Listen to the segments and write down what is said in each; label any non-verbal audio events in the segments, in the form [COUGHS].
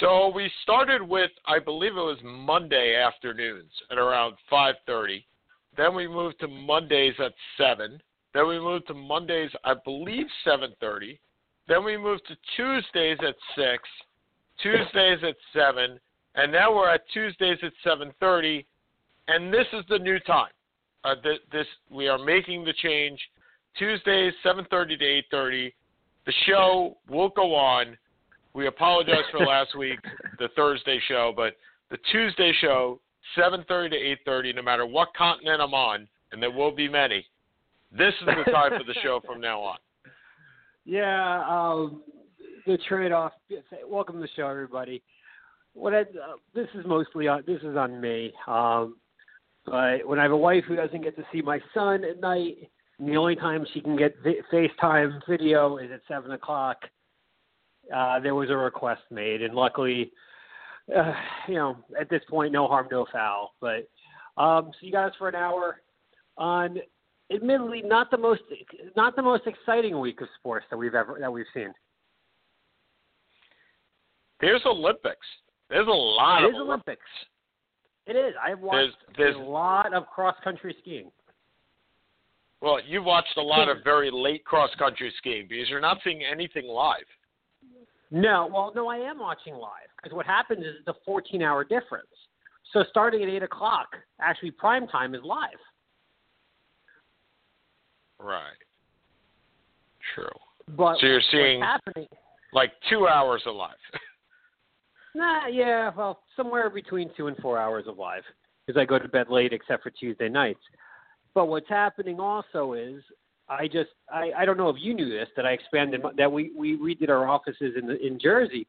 So we started with, I believe it was Monday afternoons at around 5:30. Then we moved to Mondays at 7. Then we moved to Mondays, I believe 7:30. Then we moved to Tuesdays at 6, Tuesdays at 7, and now we're at Tuesdays at 7:30. And this is the new time. Uh, th- this we are making the change. Tuesdays 7:30 to 8:30. The show will go on. We apologize for last week, the Thursday show, but the Tuesday show, 7:30 to 8:30, no matter what continent I'm on, and there will be many. This is the time for the show from now on. Yeah, um, the trade-off. Welcome to the show, everybody. What I, uh, this is mostly on this is on me. Um, but when I have a wife who doesn't get to see my son at night, the only time she can get vi- FaceTime video is at seven o'clock, uh, there was a request made, and luckily, uh, you know, at this point, no harm, no foul. But um, so you got us for an hour on admittedly not the most not the most exciting week of sports that we've ever that we've seen. There's Olympics. There's a lot It of is Olympics. It is. I've watched There's- there's- a lot of cross country skiing. Well, you've watched a lot of very late cross country skiing because you're not seeing anything live. No, well, no, I am watching live because what happens is it's a 14 hour difference. So starting at eight o'clock, actually prime time is live. Right. True. But So you're seeing happening? like two hours of live. [LAUGHS] Nah, yeah, well, somewhere between two and four hours of live because I go to bed late except for Tuesday nights. But what's happening also is I just I, I don't know if you knew this that I expanded that we we redid our offices in the, in Jersey,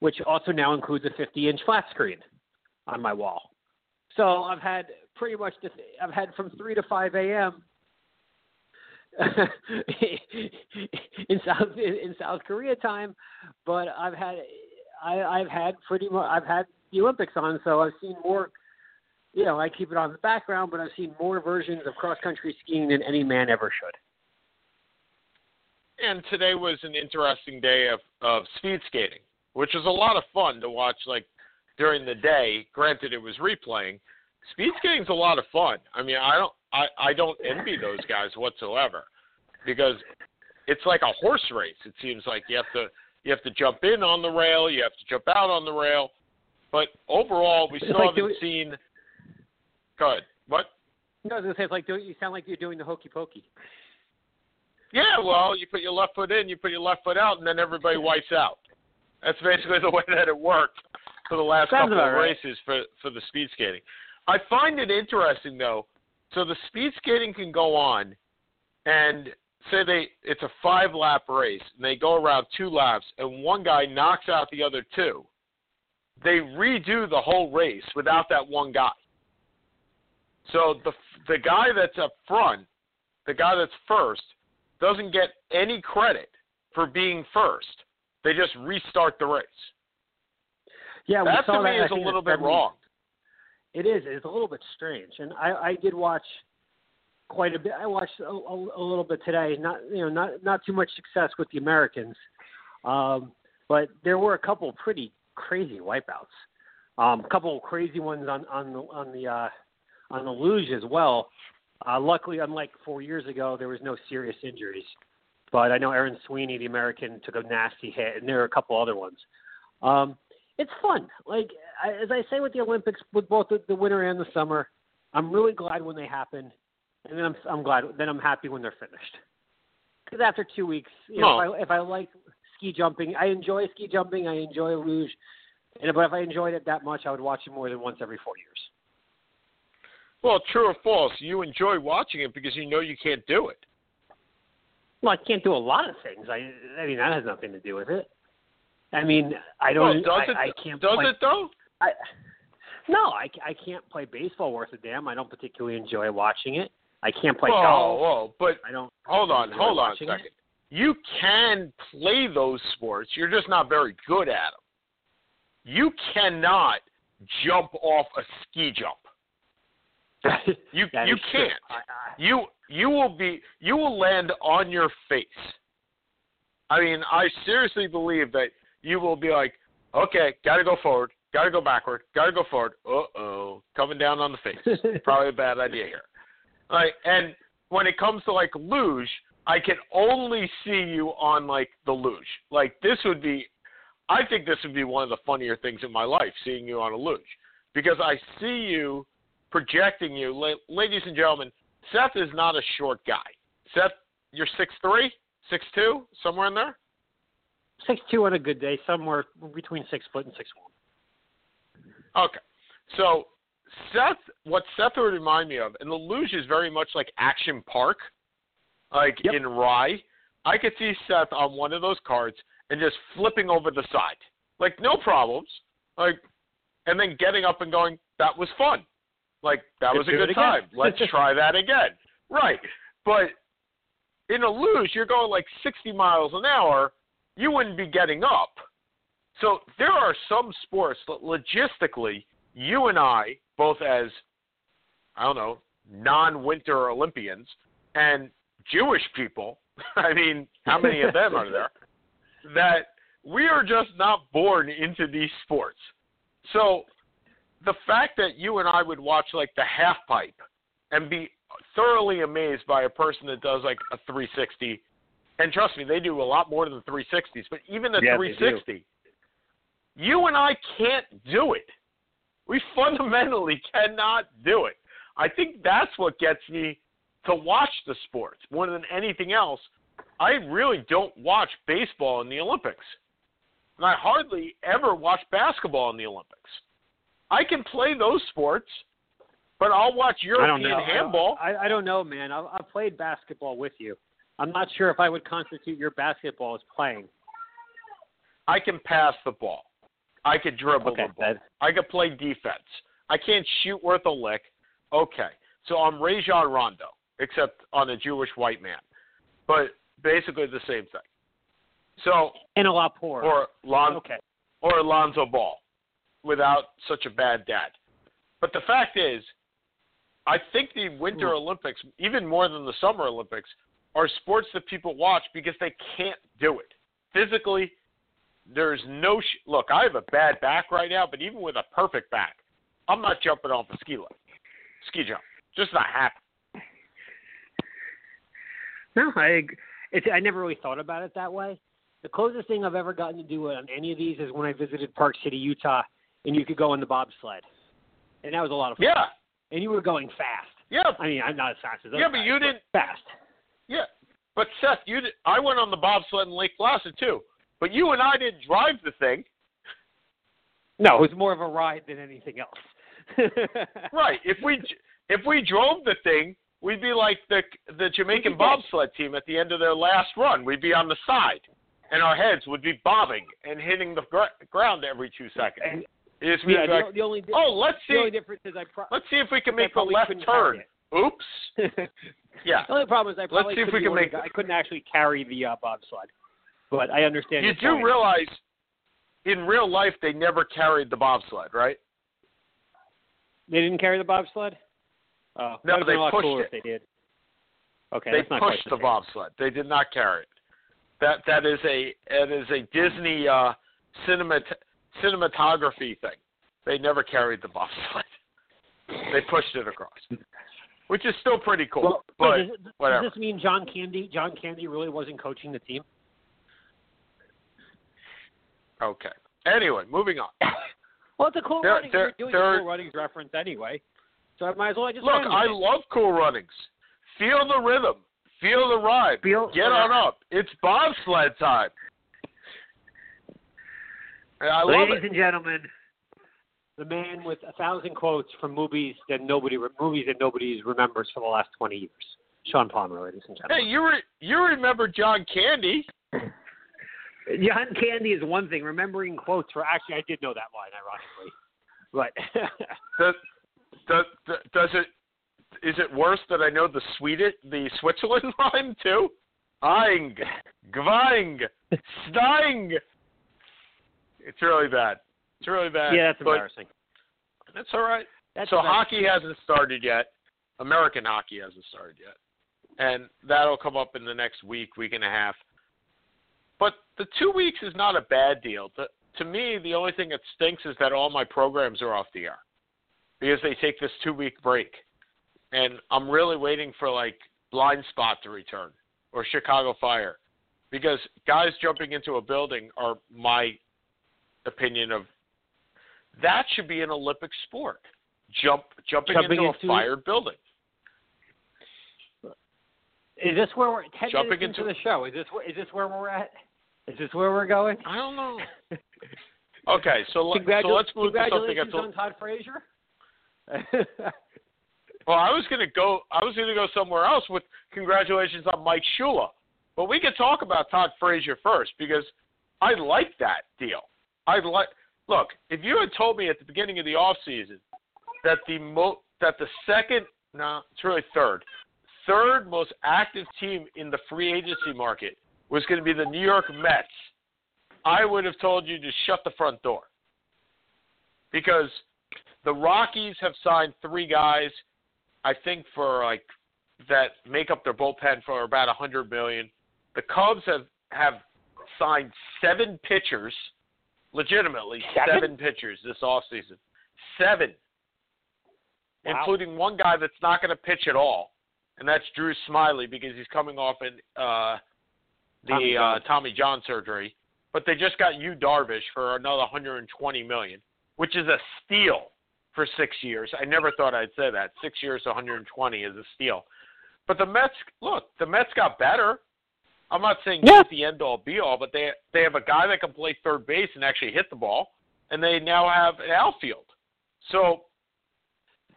which also now includes a 50 inch flat screen on my wall. So I've had pretty much the, I've had from three to five a.m. [LAUGHS] in South in South Korea time, but I've had I, I've had pretty much I've had the Olympics on, so I've seen more. You know, I keep it on the background, but I've seen more versions of cross country skiing than any man ever should. and today was an interesting day of, of speed skating, which was a lot of fun to watch like during the day. Granted it was replaying. Speed skating's a lot of fun. I mean I don't I, I don't envy those guys whatsoever because it's like a horse race. It seems like you have to you have to jump in on the rail, you have to jump out on the rail. But overall we still like haven't doing- seen Good. What? No, I was gonna say it's like doing, you sound like you're doing the hokey pokey. Yeah, well, you put your left foot in, you put your left foot out, and then everybody [LAUGHS] wipes out. That's basically the way that it worked for the last Sounds couple of right. races for for the speed skating. I find it interesting though. So the speed skating can go on, and say they it's a five lap race, and they go around two laps, and one guy knocks out the other two. They redo the whole race without that one guy. So the the guy that's up front, the guy that's first, doesn't get any credit for being first. They just restart the race. Yeah, we that to me that, is a little bit 70 wrong. It is. It's a little bit strange, and I, I did watch quite a bit. I watched a, a, a little bit today. Not you know not not too much success with the Americans, um, but there were a couple pretty crazy wipeouts. Um, a couple crazy ones on on the on the uh, on the luge as well. Uh, luckily, unlike four years ago, there was no serious injuries. But I know Aaron Sweeney, the American, took a nasty hit, and there are a couple other ones. Um, it's fun. Like I, as I say with the Olympics, with both the, the winter and the summer, I'm really glad when they happen, and then I'm I'm glad then I'm happy when they're finished. Because after two weeks, you know, No. if I, if I like ski jumping, I enjoy ski jumping, I enjoy luge, and but if I enjoyed it that much, I would watch it more than once every four years. Well, true or false, you enjoy watching it because you know you can't do it. Well, I can't do a lot of things. I I mean that has nothing to do with it. I mean I don't. well, does I, it? I can't. does play, it though? I, No, I, I can't play baseball worth a damn. I don't particularly enjoy watching it. I can't play whoa, golf. whoa, but I don't. hold on, hold on a second. it. You can play those sports. You're just not very good at them. You cannot jump off a ski jump. You [LAUGHS] That you can't. I, I, You you will be you will land on your face. I mean, I seriously believe that you will be like, okay, got to go forward, got to go backward, got to go forward. Uh oh, coming down on the face. [LAUGHS] Probably a bad idea here. Like, and when it comes to like luge, I can only see you on like the luge. Like this would be, I think this would be one of the funnier things in my life, seeing you on a luge, because I see you projecting you. Ladies and gentlemen, Seth is not a short guy. Seth, you're six three, six two, somewhere in there. six two on a good day, somewhere between six foot and six one. Okay. So Seth, what Seth would remind me of, and the luge is very much like Action Park, like Yep. in Rye. I could see Seth on one of those carts and just flipping over the side, like no problems, like, and then getting up and going, "That was fun." Like that Let's was a good time. Let's [LAUGHS] try that again. Right. But in a luge, you're going like 60 miles an hour. You wouldn't be getting up. So there are some sports that logistically, you and I, both as, I don't know, non winter Olympians and Jewish people, [LAUGHS] I mean, how many of them are there? [LAUGHS] That we are just not born into these sports. So the fact that you and I would watch like the half pipe and be thoroughly amazed by a person that does like a 360, and trust me, they do a lot more than 360s, but even the Yeah, 360, you and I can't do it. We fundamentally cannot do it. I think that's what gets me to watch the sport more than anything else. I really don't watch baseball in the Olympics. And I hardly ever watch basketball in the Olympics. I can play those sports, but I'll watch I European know. handball. I, I don't know, man. I, I've played basketball with you. I'm not sure if I would constitute your basketball as playing. I can pass the ball. I could dribble Okay, the ball. that- I could play defense. I can't shoot worth a lick. Okay, so I'm Rajon Rondo, except on a Jewish white man, but basically the same thing. So And a lot poorer. or Lon okay. or Alonzo Ball, without such a bad dad. But the fact is, I think the Winter Hmm. Olympics, even more than the Summer Olympics, are sports that people watch because they can't do it physically. There's no sh- look. I have a bad back right now, but even with a perfect back, I'm not jumping off a ski lift, ski jump. Just not happening. No, I it's I never really thought about it that way. The closest thing I've ever gotten to do on any of these is when I visited Park City, Utah, and you could go on the bobsled, and that was a lot of fun. Yeah, And you were going fast. yeah, I mean, I'm not as fast as those yeah. But guys, you didn't. fast. Yeah, but Seth, you did, I went on the bobsled in Lake Placid too. But you and I didn't drive the thing. No, it was more of a ride than anything else. [LAUGHS] Right. If we if we drove the thing, we'd be like the the Jamaican bobsled team at the end of their last run. We'd be on the side, and our heads would be bobbing and hitting the gr- ground every two seconds. And, It yeah, means the, like, the only oh, let's the only see, difference is I pro- let's see if we can make the left turn. Oops. [LAUGHS] Yeah. The only problem is I probably see if we can make- the I couldn't actually carry the uh, bobsled, but I understand. You do point. realize, in real life, they never carried the bobsled, right? They didn't carry the bobsled. Oh, No, that would've been they pushed it. they did. Okay, they that's not quite pushed the same. bobsled. They did not carry it. That that is a that is a Disney uh, cinemat cinematography thing. They never carried the bobsled. [LAUGHS] They pushed it across, which is still pretty cool. Well, but does, whatever. does this mean John Candy? John Candy really wasn't coaching the team? okay. Anyway, moving on. [COUGHS] Well, it's a cool There- running. there- You're doing there- a cool runnings reference anyway, so I might as well just Look, I love cool runnings. Feel the rhythm. Feel the ride. Feel- Get on up. It's bobsled time. And I love Ladies and gentlemen, the man with a thousand quotes from movies that nobody movies that nobody remembers for the last twenty years. Sean Palmer, ladies and gentlemen. Hey, you re- you remember John Candy? [LAUGHS] John Candy is one thing. Remembering quotes for actually, I did know that line, ironically. But [LAUGHS] does, does does it is it worse that I know the Swedish the Switzerland [LAUGHS] line too? Eing, Gvang, Steing. It's really bad. It's really bad. yeah, that's embarrassing. That's all right. That's so hockey hasn't started yet. American hockey hasn't started yet, and that'll come up in the next week, week and a half. But the two weeks is not a bad deal. The, to me, the only thing that stinks is that all my programs are off the air because they take this two week break, and I'm really waiting for like Blindspot to return or Chicago Fire, because guys jumping into a building are my opinion of that should be an Olympic sport. Jump jumping, Jumping into, into- a fired building. Is this where we're ten Jumping minutes into into- the show? Is this where, is this where we're at? Is this where we're going? I don't know. [LAUGHS] Okay, so let, so let's move to something congratulations on Todd Frazier. [LAUGHS] Well, I was going to go. I was going to go somewhere else with congratulations on Mike Shula, but we could talk about Todd Frazier first because I like that deal. I like. Look, if you had told me at the beginning of the off season that the mo that the second, no, it's really third, third most active team in the free agency market was going to be the New York Mets, I would have told you to shut the front door because the Rockies have signed three guys I think for like that make up their bullpen for about a hundred million. The Cubs have have signed seven pitchers, legitimately Seven? seven, pitchers this offseason. Seven. Wow. Including one guy that's not going to pitch at all, and that's Drew Smyly because he's coming off in uh, Tommy the John. uh, Tommy John surgery. But they just got Yu Darvish for another 120 million, which is a steal for six years. I never thought I'd say that. Six years, 120 is a steal. But the Mets, look, the Mets got better. I'm not saying Yeah. it's the end all be all, but they they have a guy that can play third base and actually hit the ball, and they now have an outfield. So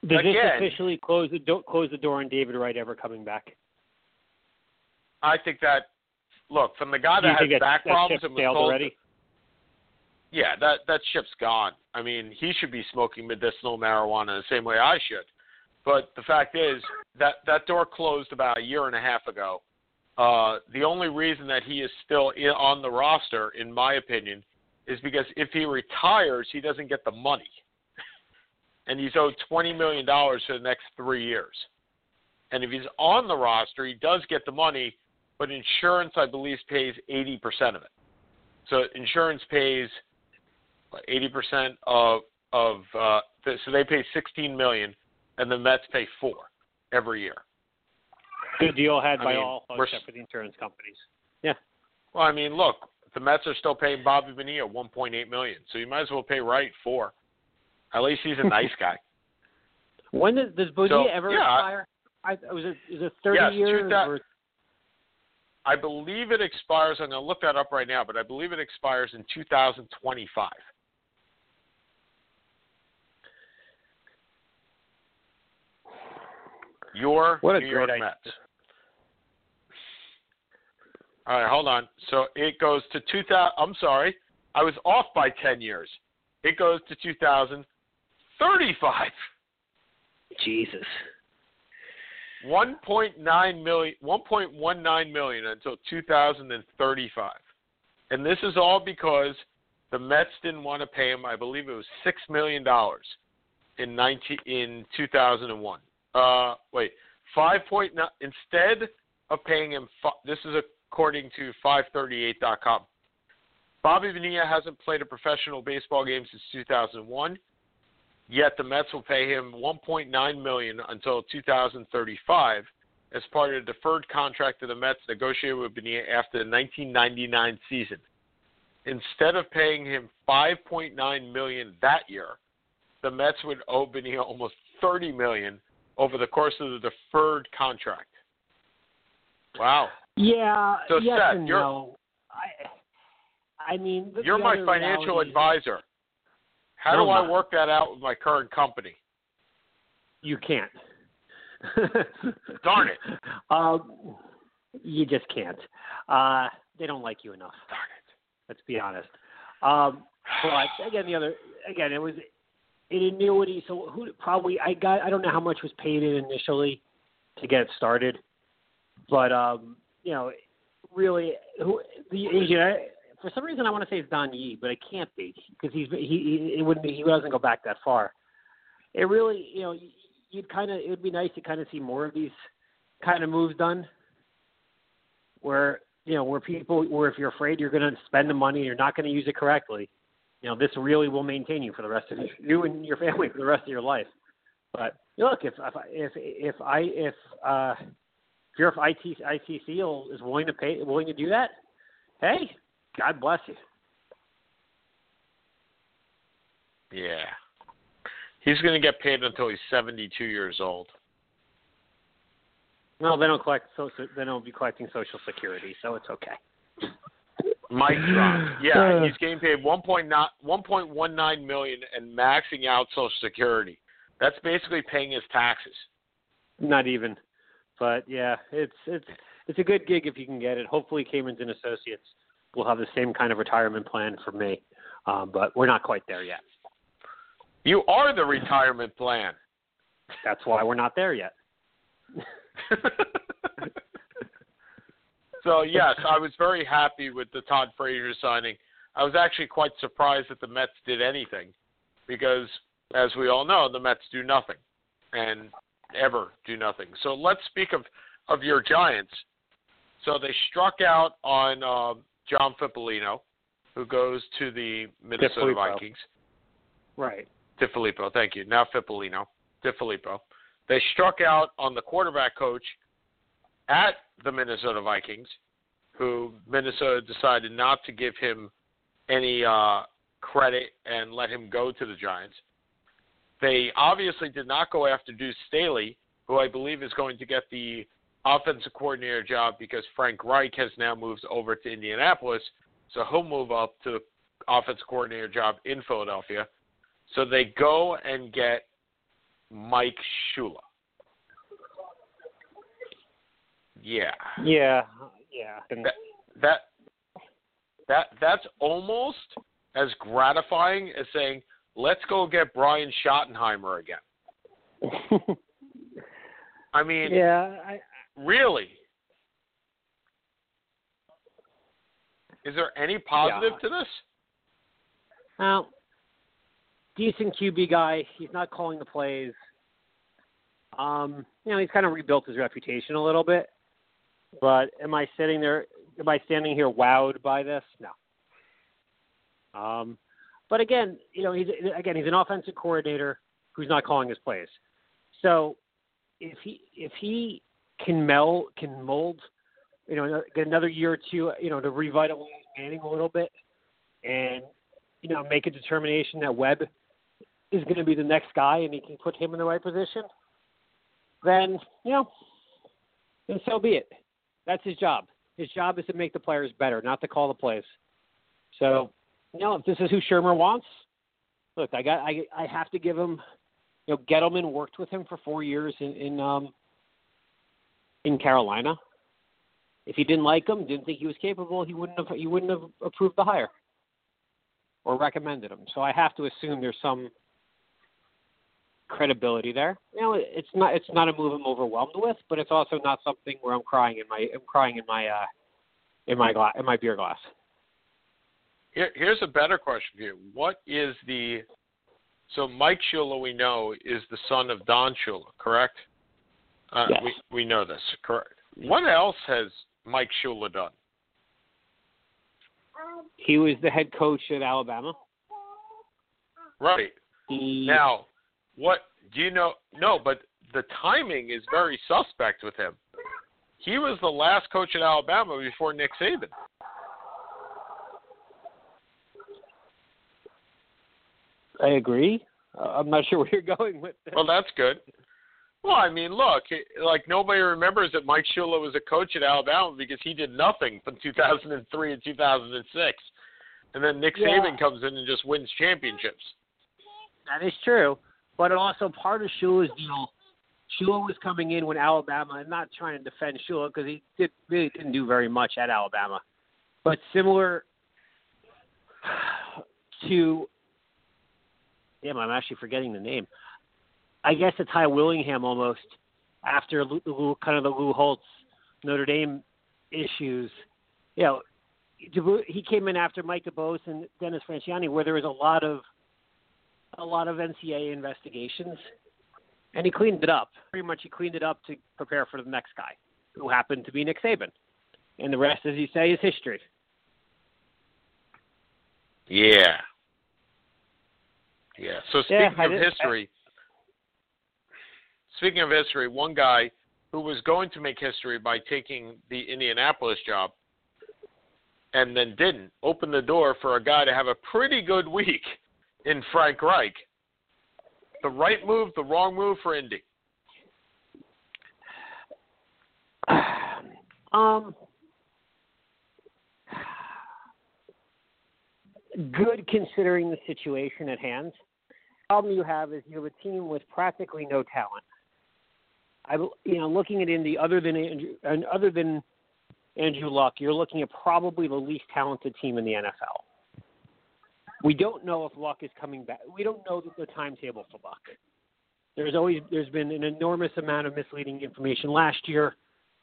Does Again- this officially close the do- close the door on David Wright ever coming back? I think that look from the guy that has that, back that problems and was told already? Yeah, that that ship's gone. I mean, he should be smoking medicinal marijuana the same way I should. But the fact is that that door closed about a year and a half ago. Uh, the only reason that he is still in, on the roster, in my opinion, is because if he retires, he doesn't get the money, [LAUGHS] and he's owed twenty million dollars for the next three years. And if he's on the roster, he does get the money, but insurance, I believe, pays eighty percent of it. So insurance pays eighty percent of of uh, so they pay sixteen million, and the Mets pay four every year. Good deal had I by mean, all except for the insurance companies. Yeah. Well, I mean, look, the Mets are still paying Bobby Bonilla one point eight million, so you might as well pay Wright four. At least he's a [LAUGHS] nice guy. When does does Bonilla So, ever yeah, I- expire? I, was it is it thirty Yes, years 2000 or I believe it expires. I'm going to look that up right now, but I believe it expires in 2025. Your What a New great York idea. Mets. All right, hold on. So it goes to 2000. I'm sorry, I was off by 10 years. It goes to 2035. Jesus? 1.9 million, 1.19 million until 2035, and this is all because the Mets didn't want to pay him. I believe it was six million dollars in 19 in 2001. Uh, wait, 5.9 instead of paying him. This is according to 538.com. Bobby Bonilla hasn't played a professional baseball game since 2001. Yet the Mets will pay him 1.9 million until 2035 as part of a deferred contract that the Mets negotiated with Bonilla after the 1999 season. Instead of paying him 5.9 million that year, the Mets would owe Bonilla almost 30 million over the course of the deferred contract. Wow. Yeah. So, yes Seth, and you're- no. I I mean, You're my financial advisor. How No, do I work that out with my current company? You can't. Darn it. [LAUGHS] Um, you just can't. Uh, they don't like you enough. Darn it. Let's be honest. Um, but again, the other again, it was an annuity. So who probably I got I don't know how much was paid in initially to get it started, but um, you know, really who the. I, for some reason, I want to say it's Don Yee, but it can't be because he's he, he it wouldn't be, he doesn't go back that far. It really, you know, you'd kind of it would be nice to kind of see more of these kind of moves done, where you know where people where if you're afraid you're going to spend the money and you're not going to use it correctly, you know this really will maintain you for the rest of you and your family for the rest of your life. But look, if if if, if I if uh, if your IT, ITC is willing to pay willing to do that, hey, God bless you. Yeah. He's going to get paid until he's 72 years old. No, they don't collect social. They don't be collecting Social Security, so it's okay. Mike drop. [SIGHS] Yeah, uh. he's getting paid 1.19 million and maxing out Social Security. That's basically paying his taxes. Not even, but yeah, it's it's it's a good gig if you can get it. Hopefully, Camerons and Associates will have the same kind of retirement plan for me, um, but we're not quite there yet. You are the retirement plan. That's why we're not there yet. so yes, I was very happy with the Todd Frazier signing. I was actually quite surprised that the Mets did anything because, as we all know, the Mets do nothing and ever do nothing. So let's speak of of your Giants. So they struck out on uh, John Fippolino, who goes to the Minnesota Vikings. Right. DeFilippo, thank you. Now Fippolino. DeFilippo. They struck out on the quarterback coach at the Minnesota Vikings, who Minnesota decided not to give him any uh, credit and let him go to the Giants. They obviously did not go after Deuce Staley, who I believe is going to get the offensive coordinator job because Frank Reich has now moved over to Indianapolis, so he'll move up to the offensive coordinator job in Philadelphia. So they go and get Mike Shula. Yeah. Yeah. Yeah. That, that that that's almost as gratifying as saying, "Let's go get Brian Schottenheimer again." [LAUGHS] I mean, yeah, I, really. Is there any positive yeah. to this? Well, decent QB guy. He's not calling the plays. Um, you know, he's kind of rebuilt his reputation a little bit. But am I sitting there? Am I standing here wowed by this? No. Um, but again, you know, he's again he's an offensive coordinator who's not calling his plays. So if he if he can meld can mold, you know, get another year or two, you know, to revitalize Manning a little bit, and you know, make a determination that Webb is going to be the next guy, and he can put him in the right position, then you know, then so be it. That's his job. His job is to make the players better, not to call the plays. So, you know, if this is who Shurmur wants, look, I got, I, I have to give him. You know, Gettleman worked with him for four years in in um, in Carolina. If he didn't like him, didn't think he was capable, he wouldn't have he wouldn't have approved the hire or recommended him. So I have to assume there's some credibility there. You know, it's not it's not a move I'm overwhelmed with, but it's also not something where I'm crying in my I'm crying in my uh in my glass in my beer glass. Here, here's a better question for you. What is the so Mike Shula we know is the son of Don Shula, correct? Uh, yes. We we know this, correct? What else has Mike Shula done? He was the head coach at Alabama. Right. He, Now, what do you know? No, but the timing is very suspect with him. He was the last coach at Alabama before Nick Saban. I agree. Uh, I'm not [LAUGHS] sure where you're going with this. Well, that's good. Well, I mean, look, like nobody remembers that Mike Shula was a coach at Alabama because he did nothing from [LAUGHS] 2003 and 2006, and then Nick Yeah. Saban comes in and just wins championships. That is true, but also part of Shula's deal. Shula was coming in when Alabama. I'm not trying to defend Shula because he did, really didn't do very much at Alabama, but similar [SIGHS] to damn, I'm actually forgetting the name. I guess it's Ty Willingham almost after Lou, kind of the Lou Holtz Notre Dame issues. You know, he came in after Mike DuBose and Dennis Franchione, where there was a lot of a lot of NCAA investigations, and he cleaned it up. Pretty much, he cleaned it up to prepare for the next guy, who happened to be Nick Saban, and the rest, as you say, is history. Yeah. Yeah. So speaking yeah, of history, speaking of history, one guy who was going to make history by taking the Indianapolis job and then didn't open the door for a guy to have a pretty good week in Frank Reich. The right move, the wrong move for Indy. [SIGHS] Um, good considering the situation at hand. Problem you have is you have a team with practically no talent. I, you know, looking at Indy, other than Andrew, and other than Andrew Luck, you're looking at probably the least talented team in the NFL. We don't know if Luck is coming back. We don't know the timetable for Luck. There's always there's been an enormous amount of misleading information. Last year,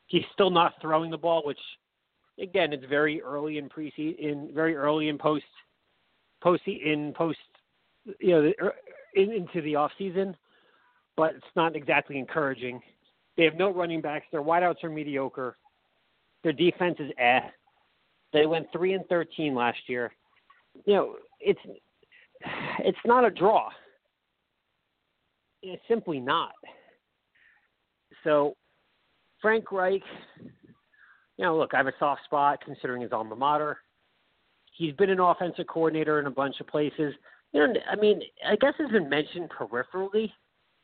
he's still not throwing the ball, which again, it's very early in pre in very early in post post in post you know in, into the off season, but it's not exactly encouraging. They have no running backs. Their wideouts are mediocre. Their defense is eh. They went three and thirteen last year. You know, it's it's not a draw. It's simply not. So, Frank Reich, you know, look, I have a soft spot considering his alma mater. He's been an offensive coordinator in a bunch of places. You know, I mean, I guess has been mentioned peripherally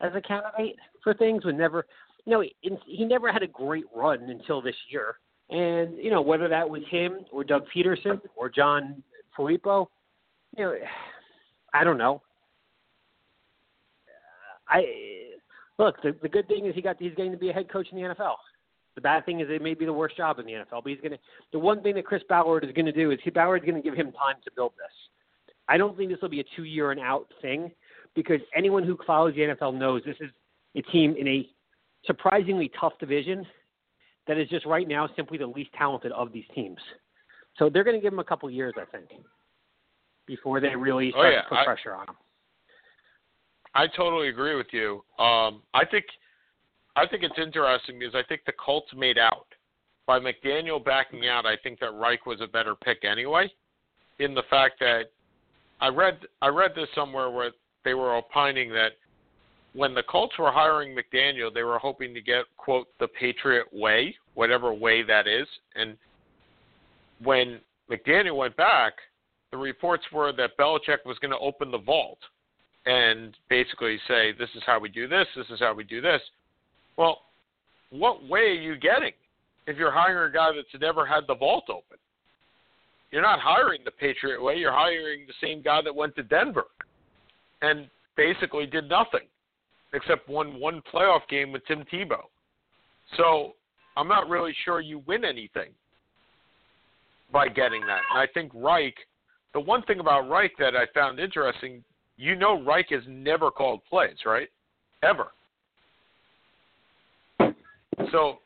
as a candidate for things, but never, you know, he, he never had a great run until this year. And you know, whether that was him or Doug Pederson or John Filippo, you know, I don't know. I look. The, the good thing is he got he's getting to be a head coach in the NFL. The bad thing is it may be the worst job in the NFL, but he's going to. The one thing that Chris Ballard is going to do is he Ballard is going to give him time to build this. I don't think this will be a two-year and out thing because anyone who follows the NFL knows this is a team in a surprisingly tough division that is just right now simply the least talented of these teams. So they're going to give him a couple years, I think, before they really oh, start oh, yeah. to put I, pressure on him. I totally agree with you. Um, I think I think it's interesting because I think the Colts made out by McDaniel backing out. I think that Reich was a better pick anyway. In the fact that I read I read this somewhere where they were opining that when the Colts were hiring McDaniel, they were hoping to get quote the Patriot way, whatever way that is. And when McDaniel went back, the reports were that Belichick was going to open the vault and basically say, "This is how we do this. This is how we do this." Well, what way are you getting if you're hiring a guy that's never had the vault open? You're not hiring the Patriot way. You're hiring the same guy that went to Denver and basically did nothing except won one playoff game with Tim Tebow. So I'm not really sure you win anything by getting that. And I think Reich, the one thing about Reich that I found interesting, you know, Reich has never called plays, right? Ever. So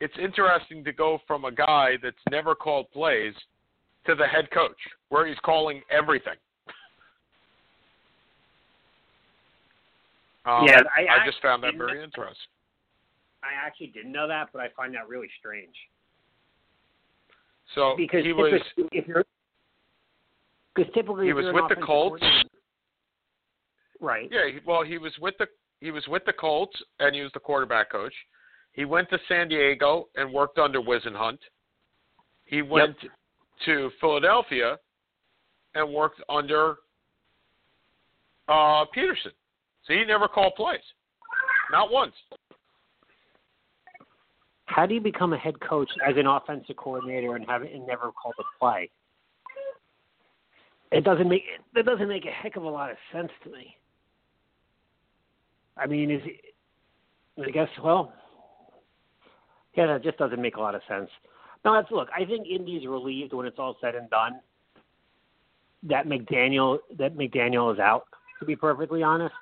it's interesting to go from a guy that's never called plays to the head coach, where he's calling everything. Um, yeah, I, I just found that very interesting. I actually didn't know that, but I find that really strange. So because he was if you're because typically he was with the Colts. Right. Yeah, well, he was with the he was with the Colts and he was the quarterback coach. He went to San Diego and worked under Whisenhunt. He went yep. to Philadelphia and worked under uh, Pederson. So he never called plays, not once. How do you become a head coach as an offensive coordinator and have and never called a play? It doesn't make that doesn't make a heck of a lot of sense to me. I mean, is I guess well, yeah, that just doesn't make a lot of sense. Now, let's look. I think Indy's relieved when it's all said and done. that McDaniel that McDaniel is out. To be perfectly honest,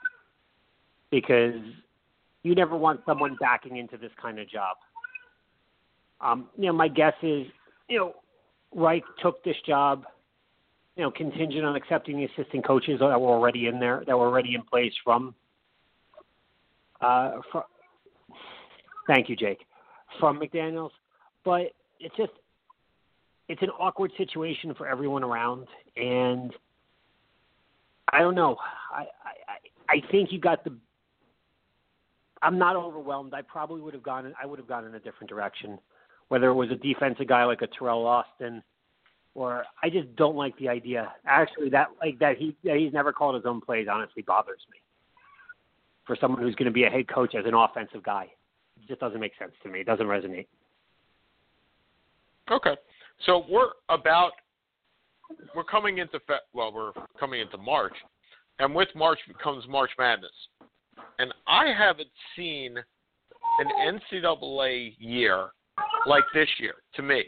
because you never want someone backing into this kind of job. Um, you know, my guess is, you know, Reich took this job, you know, contingent on accepting the assistant coaches that were already in there, that were already in place from. Uh, from thank you, Jake, from McDaniel's, but it's just it's an awkward situation for everyone around, and I don't know. I I I think you got the. I'm not overwhelmed. I probably would have gone. I would have gone in a different direction, whether it was a defensive guy like a Teryl Austin, or I just don't like the idea. Actually, that like that he that he's never called his own plays honestly bothers me. For someone who's going to be a head coach as an offensive guy, just doesn't make sense to me. It doesn't resonate. Okay. So we're about we're coming into fe- well, we're coming into March, and with March comes March Madness, and I haven't seen an NCAA year like this year to me,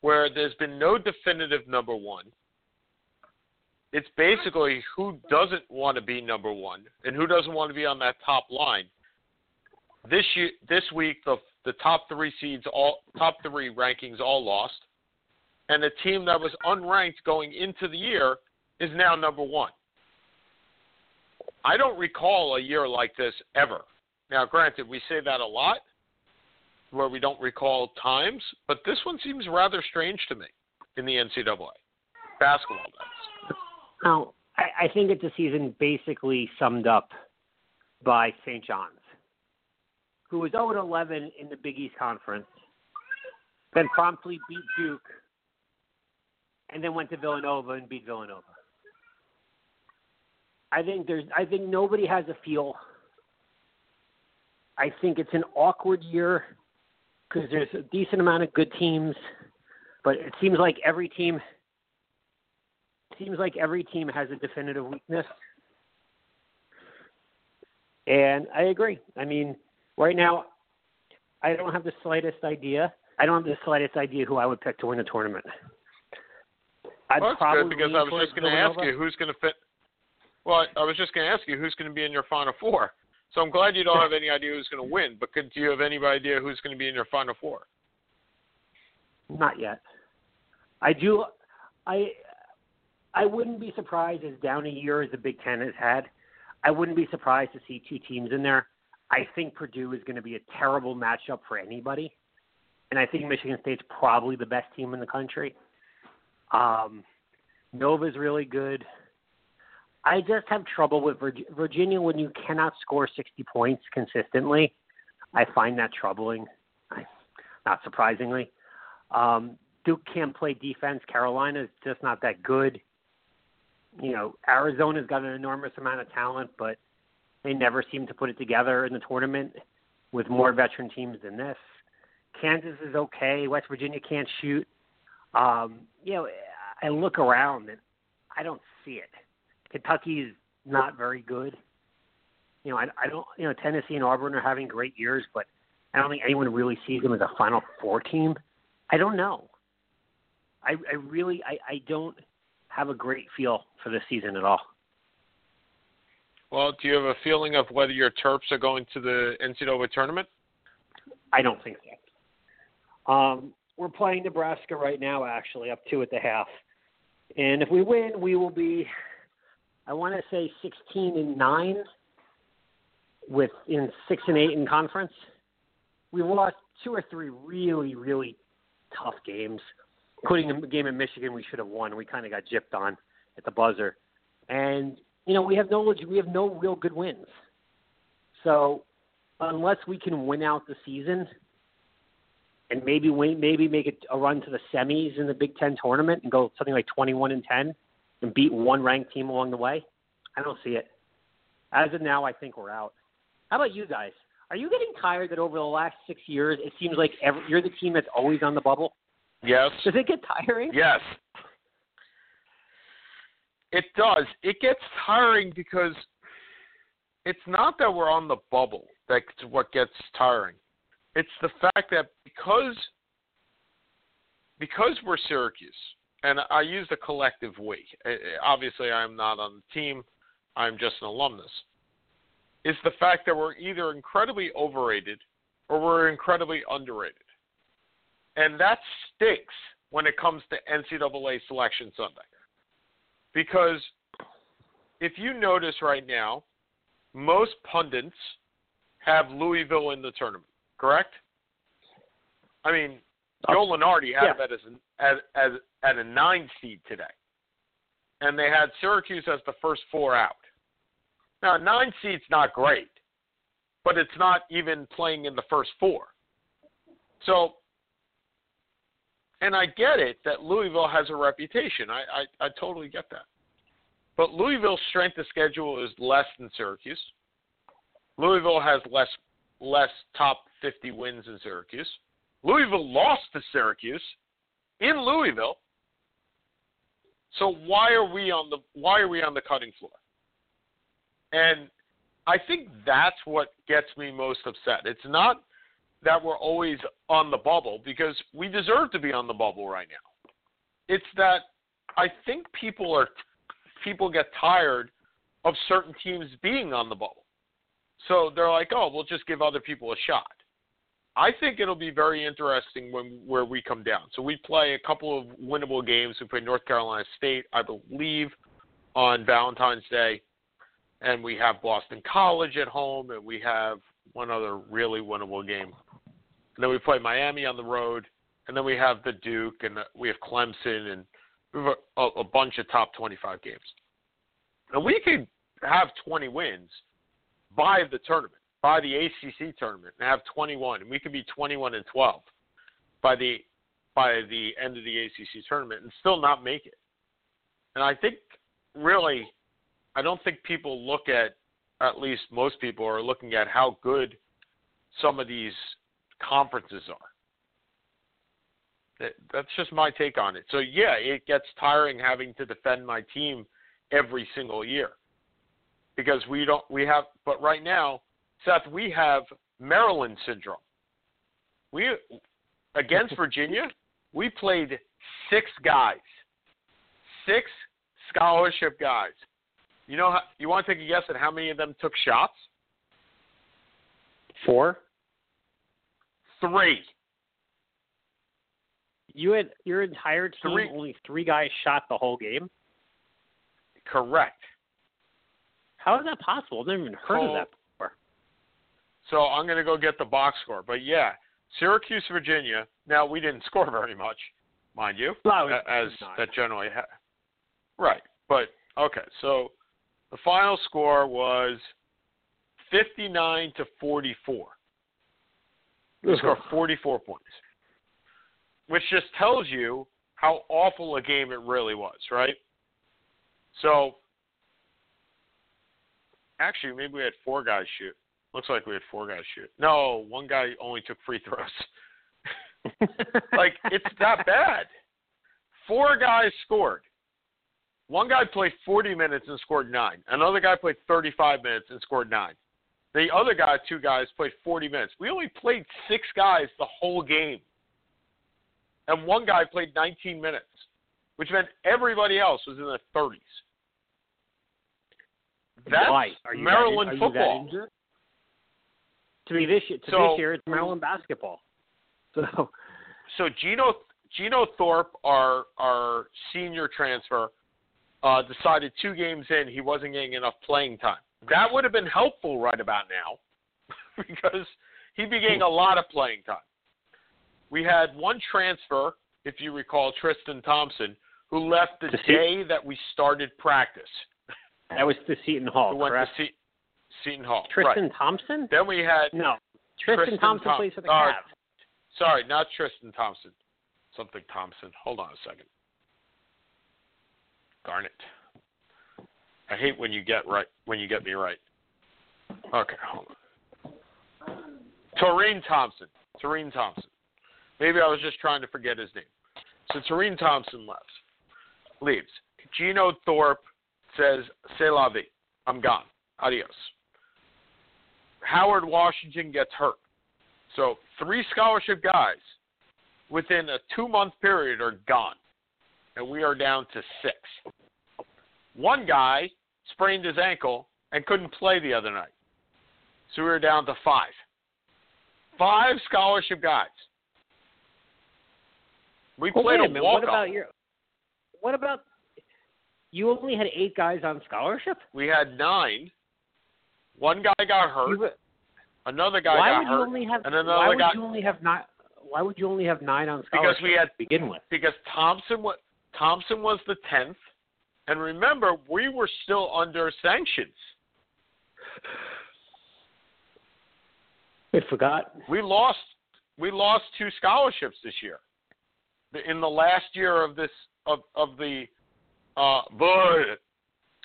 where there's been no definitive number one. It's basically who doesn't want to be number one and who doesn't want to be on that top line. This year, this week, the the top three seeds, all top three rankings, all lost and a team that was unranked going into the year is now number one. I don't recall a year like this ever. Now, granted, we say that a lot, where we don't recall times, but this one seems rather strange to me in the NCAA basketball. That's. Now, I, I think it's a season basically summed up by St. John's, who was 0 11 in the Big East Conference, then promptly beat Duke and then went to Villanova and beat Villanova. I think there's I think nobody has a feel. I think it's an awkward year because there's a decent amount of good teams, but it seems like every team seems like every team has a definitive weakness. And I agree. I mean, right now I don't have the slightest idea. I don't have the slightest idea who I would pick to win the tournament. I'd well, that's probably good because I was just going to ask you who's going to fit. Well, I was just going to ask you who's going to be in your final four. So I'm glad you don't have any idea who's going to win. But could, do you have any idea who's going to be in your final four? Not yet. I do. I I wouldn't be surprised as down a year as the Big Ten has had. I wouldn't be surprised to see two teams in there. I think Purdue is going to be a terrible matchup for anybody, and I think Michigan State's probably the best team in the country. Um, Nova's really good. I just have trouble with Virg- Virginia when you cannot score 60 points consistently. I find that troubling. I, not surprisingly. Um, Duke can't play defense. Carolina's just not that good. You know, Arizona's got an enormous amount of talent, but they never seem to put it together in the tournament with more veteran teams than this. Kansas is okay. West Virginia can't shoot. Um, you know, I look around and I don't see it. Kentucky's not very good. You know, I, I don't. You know, Tennessee and Auburn are having great years, but I don't think anyone really sees them as a Final Four team. I don't know. I, I really, I, I don't have a great feel for this season at all. Well, do you have a feeling of whether your Terps are going to the NCAA tournament? I don't think so. Um, we're playing Nebraska right now, actually, up two at the half. And if we win, we will be, I want to say, 16 and nine, with in six and eight in conference. We've lost two or three really, really tough games, including a game in Michigan we should have won. We kind of got gypped on at the buzzer, and you know we have no we have no real good wins. So unless we can win out the season and maybe win, maybe make it a run to the semis in the Big Ten tournament and go something like 21 and 10 and beat one ranked team along the way, I don't see it. As of now, I think we're out. How about you guys? Are you getting tired that over the last six years it seems like every, you're the team that's always on the bubble? Yes. Does it get tiring? Yes. It does. It gets tiring because it's not that we're on the bubble that's what gets tiring. It's the fact that because because we're Syracuse and I use the collective we. Uh, Obviously, I'm not on the team. I'm just an alumnus. Is the fact that we're either incredibly overrated or we're incredibly underrated, and that stinks when it comes to NCAA Selection Sunday. Because if you notice right now, most pundits have Louisville in the tournament, correct? I mean, Joe Lunardi had Yeah. them as, an, as as at a nine seed today, and they had Syracuse as the first four out. Now, nine seed's not great, but it's not even playing in the first four. So, and I get it that Louisville has a reputation. I I, I totally get that. But Louisville's strength of schedule is less than Syracuse. Louisville has less less top 50 wins than Syracuse. Louisville lost to Syracuse in Louisville. So why are we on the why are we on the cutting floor? And I think that's what gets me most upset. It's not that we're always on the bubble because we deserve to be on the bubble right now. It's that I think people are people get tired of certain teams being on the bubble. So they're like, "Oh, we'll just give other people a shot." I think it'll be very interesting when where we come down. So we play a couple of winnable games. We play North Carolina State, I believe, on Valentine's Day, and we have Boston College at home, and we have one other really winnable game. And then we play Miami on the road, and then we have the Duke, and we have Clemson, and we have a, a, bunch of top 25 games. And we could have 20 wins by the tournament by the ACC tournament and have 21, and we could be 21 and 12 by the by the end of the ACC tournament and still not make it. And I think really, I don't think people look at at least most people are looking at how good some of these conferences are. That, that's just my take on it. So yeah, it gets tiring having to defend my team every single year because we don't we have but right now Seth, we have Maryland syndrome. We against [LAUGHS] Virginia, we played six guys, six scholarship guys. You know, how, you want to take a guess at how many of them took shots? Four. Three. You had your entire team Three. only three guys shot the whole game. Correct. How is that possible? I've never even heard Oh. of that before. So I'm going to go get the box score. But yeah, Syracuse, Virginia. Now we didn't [LAUGHS] score very much, mind you, No, as not. that generally ha- right. But okay, so the final score was 59 to 44. We scored [LAUGHS] 44 points, which just tells you how awful a game it really was, right? So, actually, maybe we had four guys shoot. Looks like we had four guys shoot. No, one guy only took free throws. [LAUGHS] like it's that bad. Four guys scored. One guy played 40 minutes and scored nine. Another guy played 35 minutes and scored nine. The other guy, two guys, played 40 minutes. We only played six guys the whole game. And one guy played 19 minutes, which meant everybody else was in their 30s. That's Why? Are you Maryland that, are football. You that injured? to me this year, to So- this year, it's Maryland basketball. [LAUGHS] So so Geno Geno Thorpe, our our senior transfer, uh, decided two games in he wasn't getting enough playing time. That would have been helpful right about now, [LAUGHS] because he'd be getting a lot of playing time. We had one transfer, if you recall, Tristan Thompson, who left the see- day that we started practice. that was to Seton Hall, who went correct? to Se- Seton Hall. Tristan Right. Thompson? Then we had No, Tristan, Tristan Thompson Thom- plays for the uh, Cavs. Sorry, not Tristan Thompson. Something Thompson. Hold on a second. Darn it. I hate when you get right when you get me right. Okay, hold on. Taurean Thompson. Taurean Thompson. Maybe I was just trying to forget his name. So Taurean Thompson left. Leaves. Geno Thorpe says, C'est la vie. I'm gone. Adios. Howard Washington gets hurt. So three scholarship guys within a two month period are gone. and we are down to six. One guy sprained his ankle and couldn't play the other night. So we were down to five. Five scholarship guys. We Well, played a a minute. walk What about your? What about? You only had eight guys on scholarship. We had nine. One guy got hurt. You, Another guy why got would you hurt. only have? and another why would guy you only have nine? Why would you only have nine on scholarship? because we had to begin with? because Thompson was Thompson was the tenth, and remember we were still under sanctions. I forgot. We lost we lost two scholarships this year. In the last year of this of of the uh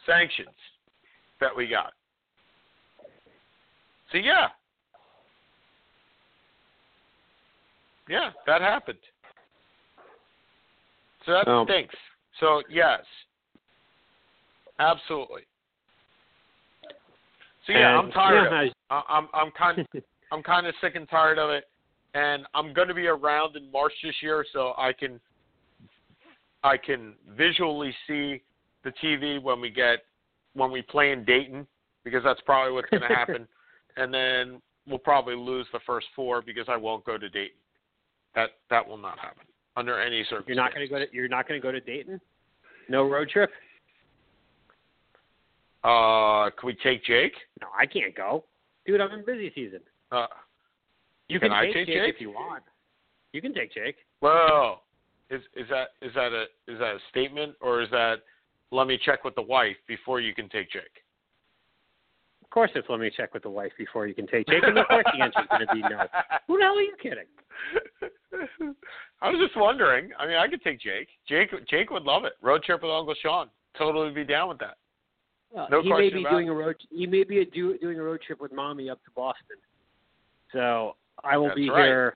sanctions that we got. So yeah. Yeah, that happened. So that Oh. stinks. So yes. Absolutely. So yeah, I'm tired yeah, of it. [LAUGHS] I- I'm I'm kind [LAUGHS] I'm kind of sick and tired of it, and I'm going to be around in March this year, so I can I can visually see the TV when we get when we play in Dayton because that's probably what's going [LAUGHS] to happen, and then we'll probably lose the first four because I won't go to Dayton. That that will not happen under any circumstances. You're not going to go to. You're not going to go to Dayton. No road trip. Uh, can we take Jake? No, I can't go, dude. I'm in busy season. Uh, You Can can, take take Jake, Jake? if you want. You can take Jake. Well, Is is that is that a is that a statement or is that let me check with the wife before you can take Jake? Of course, it's let me check with the wife before you can take Jake, and of course the answer is going to be no. [LAUGHS] Who the hell are you kidding? [LAUGHS] I was just wondering. I mean, I could take Jake. Jake Jake would love it. Road trip with Uncle Sean. Totally be down with that. Uh, No he may be about doing a road. He may be a do, doing a road trip with mommy up to Boston. So I will That's be right. here,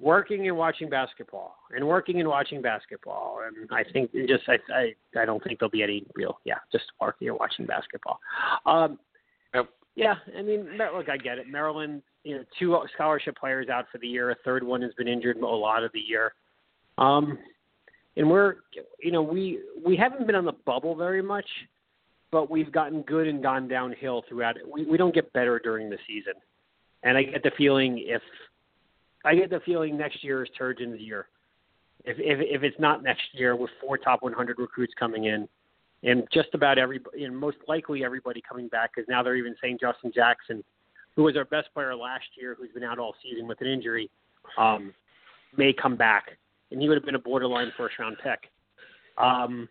working and watching basketball, and working and watching basketball. And I think just I I I don't think there'll be any real yeah just working and watching basketball. Um, Yep. yeah, I mean look, I get it. Maryland, you know, two scholarship players out for the year. A third one has been injured a lot of the year. Um, and we're you know we we haven't been on the bubble very much but we've gotten good and gone downhill throughout it. We we don't get better during the season. And I get the feeling if I get the feeling next year is Turgeon's year. If if if it's not next year with four top 100 recruits coming in and just about every and most likely everybody coming back because now they're even saying Justin Jackson, who was our best player last year, who's been out all season with an injury, um, may come back, and he would have been a borderline first round pick. Um,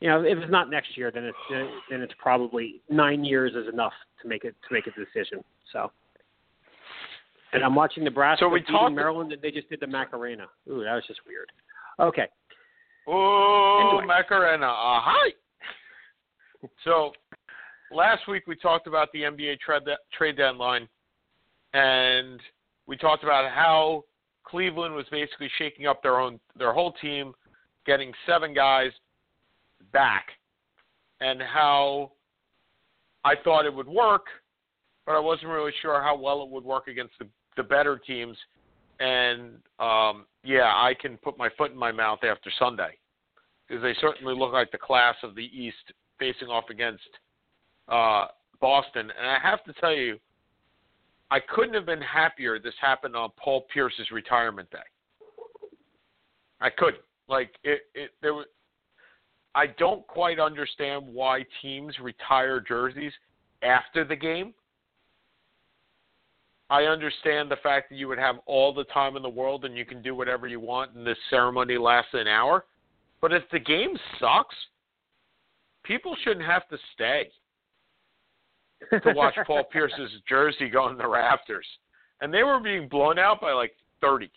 you know, if it's not next year, then it's then it's probably nine years is enough to make it to make a decision. So, and I'm watching Nebraska So we beating Maryland, and they just did the Macarena. Ooh, that was just weird. Okay, Oh, Anyway. Macarena. Uh, hi. So, last week we talked about the NBA trade trade deadline, and we talked about how Cleveland was basically shaking up their own their whole team, getting seven guys back, and how I thought it would work, but I wasn't really sure how well it would work against the the better teams. And um, yeah, I can put my foot in my mouth after Sunday because they certainly look like the class of the East facing off against uh, Boston. And I have to tell you, I couldn't have been happier this happened on Paul Pierce's retirement day. I couldn't. Like it, it there was. I don't quite understand why teams retire jerseys after the game. I understand the fact that you would have all the time in the world and you can do whatever you want and this ceremony lasts an hour. But if the game sucks, people shouldn't have to stay to watch [LAUGHS] Paul Pierce's jersey go in the rafters. And they were being blown out by like 30.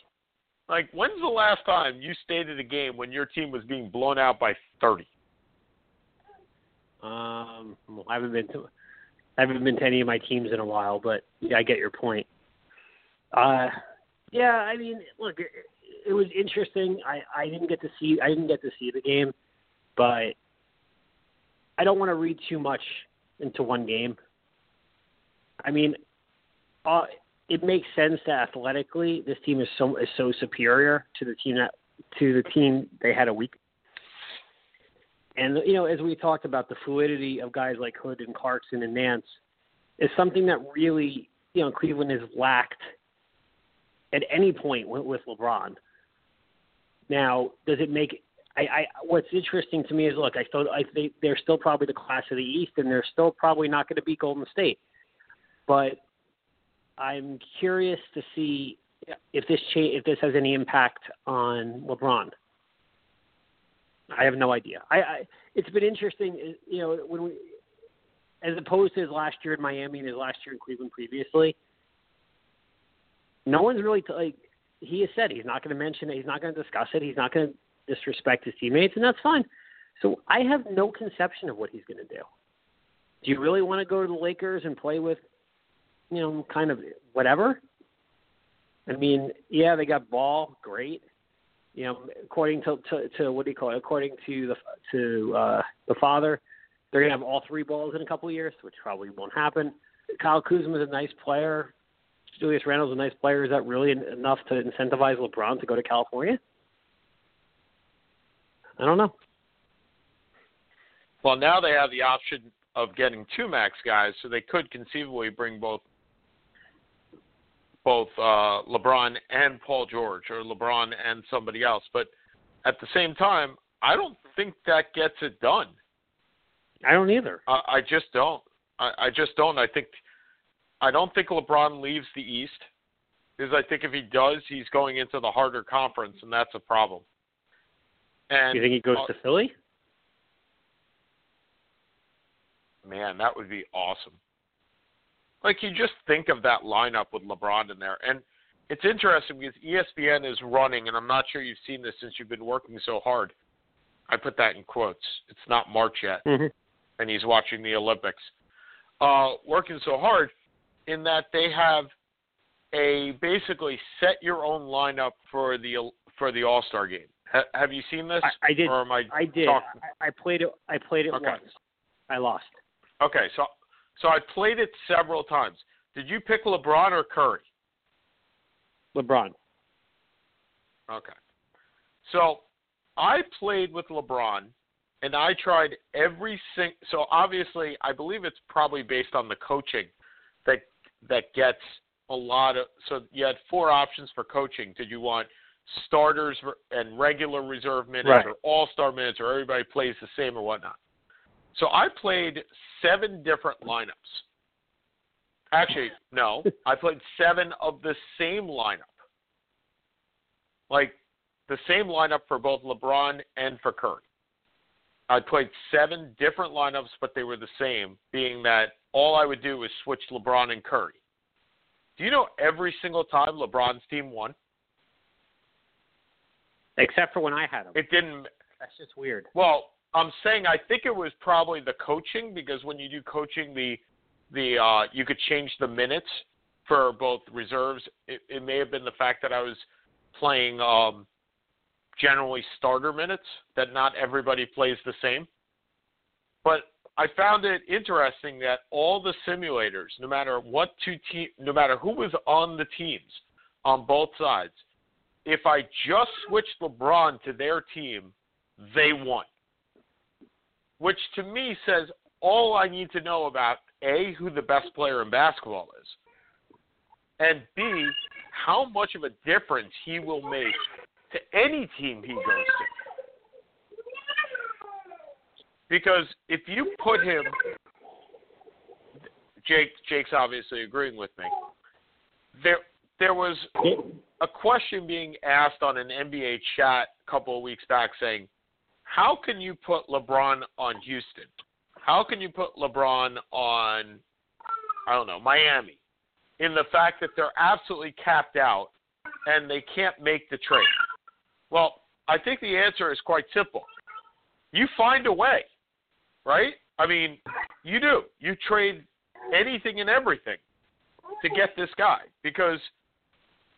Like, when's the last time you stayed at a game when your team was being blown out by 30? Um, well, I haven't been to I haven't been to any of my teams in a while, but yeah, I get your point. Uh, yeah, I mean, look, it, it was interesting. I I didn't get to see I didn't get to see the game, but I don't want to read too much into one game. I mean, uh, it makes sense that athletically this team is so is so superior to the team that to the team they had a week And you know, as we talked about, the fluidity of guys like Hood and Clarkson and Nance is something that really, you know, Cleveland has lacked at any point with, with LeBron. Now, does it make? I, I what's interesting to me is look, I still I think they're still probably the class of the East, and they're still probably not going to beat Golden State. But I'm curious to see if this cha- if this has any impact on LeBron. I have no idea. I, I it's been interesting, eh, you know, when we as opposed to his last year in Miami and his last year in Cleveland previously. No one's really t- like he has said he's not going to mention it. He's not going to discuss it. He's not going to disrespect his teammates, and that's fine. So I have no conception of what he's going to do. Do you really want to go to the Lakers and play with, you know, kind of whatever? I mean, yeah, they got ball, great. You know, according to to, to what do you call it? According to the to uh, the father, they're gonna have all three balls in a couple of years, which probably won't happen. Kyle Kuzma is a nice player. Julius Randle's a nice player. Is that really enough to incentivize LeBron to go to California? I don't know. Well, now they have the option of getting two max guys, so they could conceivably bring both both uh, LeBron and Paul George, or LeBron and somebody else. But at the same time, I don't think that gets it done. I don't either. I, I just don't. I, I just don't. I think I don't think LeBron leaves the East because I think if he does, he's going into the harder conference, and that's a problem. And you think he goes uh, to Philly? Man, that would be awesome. Like you just think of that lineup with LeBron in there, and it's interesting because ESPN is running, and I'm not sure you've seen this since you've been working so hard. I put that in quotes. It's not March yet, mm-hmm. and he's watching the Olympics. Uh, working so hard in that they have a basically set your own lineup for the for the All Star game. Ha, have you seen this? I, I did. I, I did. I, I played it. I played it Okay. once. I lost. Okay, so so I played it several times. Did you pick LeBron or Curry? LeBron. Okay. So I played with LeBron and I tried every sing so obviously I believe it's probably based on the coaching that that gets a lot of so you had four options for coaching. Did you want starters and regular reserve minutes Right. or all star minutes or everybody plays the same or whatnot? So I played seven different lineups. Actually, no. [LAUGHS] I played seven of the same lineup. Like the same lineup for both LeBron and for Curry. I played seven different lineups, but they were the same, being that all I would do was switch LeBron and Curry. Do you know every single time LeBron's team won? Except for when I had him. It didn't. That's just weird. Well, I'm saying I think it was probably the coaching because when you do coaching, the the uh, you could change the minutes for both reserves. It, it may have been the fact that I was playing um, generally starter minutes that not everybody plays the same. But I found it interesting that all the simulators, no matter what two team, no matter who was on the teams on both sides, if I just switched LeBron to their team, they won. Which to me says all I need to know about A, who the best player in basketball is, and B, how much of a difference he will make to any team he goes to. Because if you put him Jake Jake's obviously agreeing with me. There there was a question being asked on an NBA chat a couple of weeks back saying, How can you put LeBron on Houston? How can you put LeBron on I don't know, Miami? In the fact that they're absolutely capped out and they can't make the trade. Well, I think the answer is quite simple. You find a way, right? I mean, you do. You trade anything and everything to get this guy because,